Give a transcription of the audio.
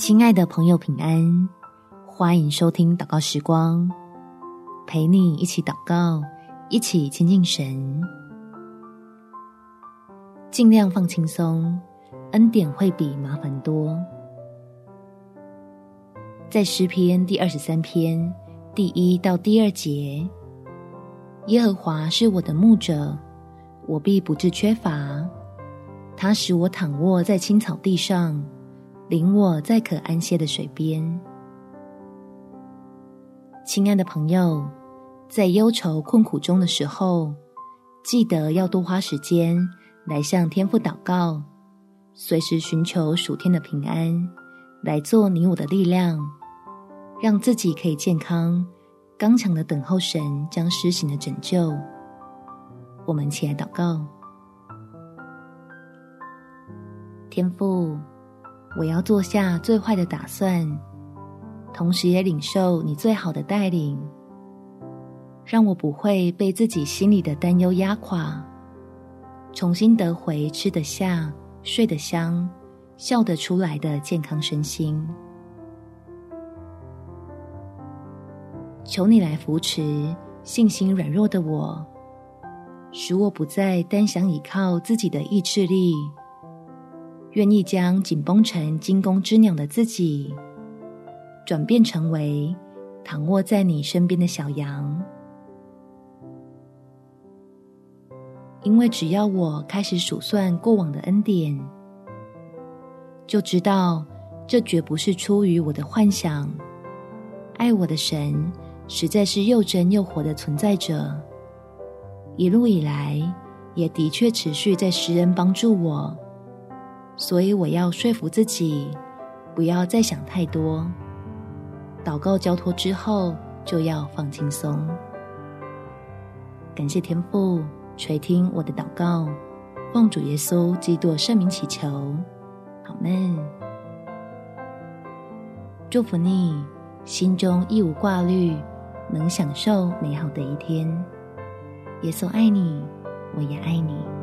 亲爱的朋友，平安！欢迎收听祷告时光，陪你一起祷告，一起亲近神，尽量放轻松，恩典会比麻烦多。在诗篇第二十三篇第一到第二节，耶和华是我的牧者，我必不致缺乏。他使我躺卧在青草地上。领我在可安歇的水边。亲爱的朋友，在忧愁困苦中的时候，记得要多花时间来向天父祷告，随时寻求属天的平安，来做你我的力量，让自己可以健康、刚强的等候神将施行的拯救。我们起来祷告，天父。我要做下最坏的打算，同时也领受你最好的带领，让我不会被自己心里的担忧压垮，重新得回吃得下、睡得香、笑得出来的健康身心。求你来扶持信心软弱的我，使我不再单想依靠自己的意志力。愿意将紧绷成惊弓之鸟的自己，转变成为躺卧在你身边的小羊。因为只要我开始数算过往的恩典，就知道这绝不是出于我的幻想。爱我的神实在是又真又活的存在着，一路以来也的确持续在施恩帮助我。所以我要说服自己，不要再想太多。祷告交托之后，就要放轻松。感谢天父垂听我的祷告，奉主耶稣基督圣名祈求，好们。祝福你，心中一无挂虑，能享受美好的一天。耶稣爱你，我也爱你。